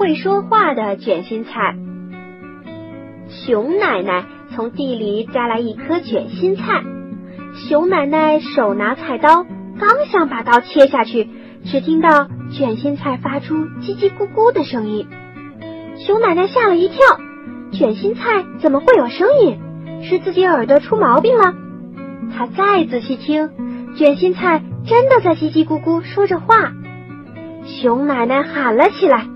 会说话的卷心菜。熊奶奶从地里摘来一颗卷心菜，熊奶奶手拿菜刀，刚想把刀切下去，只听到卷心菜发出叽叽咕咕的声音。熊奶奶吓了一跳，卷心菜怎么会有声音？是自己耳朵出毛病了？她再仔细听，卷心菜真的在叽叽咕咕说着话。熊奶奶喊了起来：“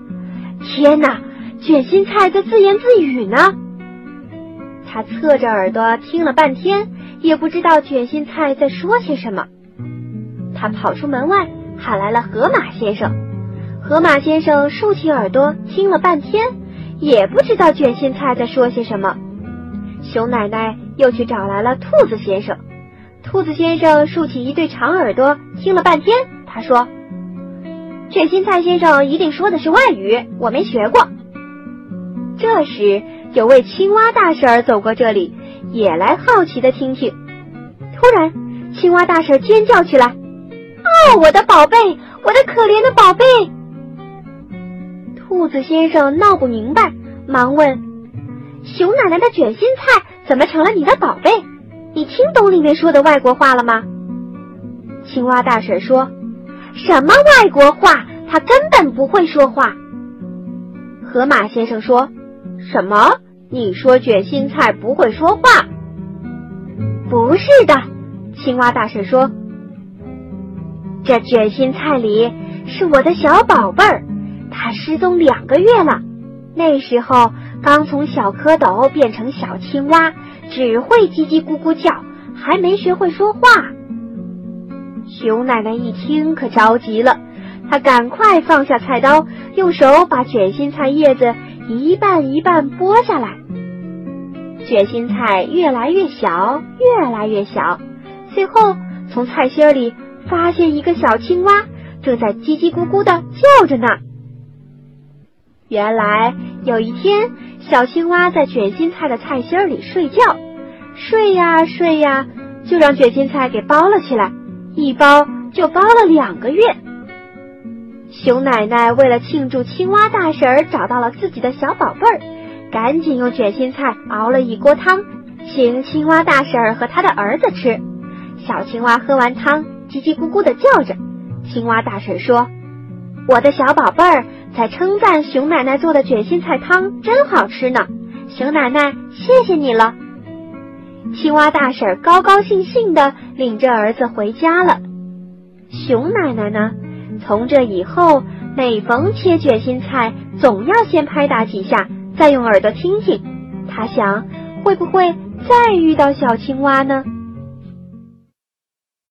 天哪，卷心菜在自言自语呢！”他侧着耳朵听了半天，也不知道卷心菜在说些什么。他跑出门外，喊来了河马先生。河马先生竖起耳朵听了半天，也不知道卷心菜在说些什么。熊奶奶又去找来了兔子先生。兔子先生竖起一对长耳朵听了半天，他说。卷心菜先生一定说的是外语，我没学过。这时，有位青蛙大婶走过这里，也来好奇的听听。突然，青蛙大婶尖叫起来：“哦，我的宝贝，我的可怜的宝贝！”兔子先生闹不明白，忙问：“熊奶奶的卷心菜怎么成了你的宝贝？你听懂里面说的外国话了吗？”青蛙大婶说。什么外国话？他根本不会说话。河马先生说：“什么？你说卷心菜不会说话？”不是的，青蛙大婶说：“这卷心菜里是我的小宝贝儿，它失踪两个月了。那时候刚从小蝌蚪变成小青蛙，只会叽叽咕咕叫，还没学会说话。”熊奶奶一听可着急了，她赶快放下菜刀，用手把卷心菜叶子一半一半剥下来。卷心菜越来越小，越来越小，最后从菜心里发现一个小青蛙，正在叽叽咕咕的叫着呢。原来有一天，小青蛙在卷心菜的菜心里睡觉，睡呀睡呀，就让卷心菜给包了起来。一包就包了两个月。熊奶奶为了庆祝青蛙大婶儿找到了自己的小宝贝儿，赶紧用卷心菜熬了一锅汤，请青蛙大婶儿和他的儿子吃。小青蛙喝完汤，叽叽咕咕的叫着。青蛙大婶说：“我的小宝贝儿在称赞熊奶奶做的卷心菜汤真好吃呢。”熊奶奶，谢谢你了。青蛙大婶高高兴兴的领着儿子回家了。熊奶奶呢？从这以后，每逢切卷心菜，总要先拍打几下，再用耳朵听听。她想，会不会再遇到小青蛙呢？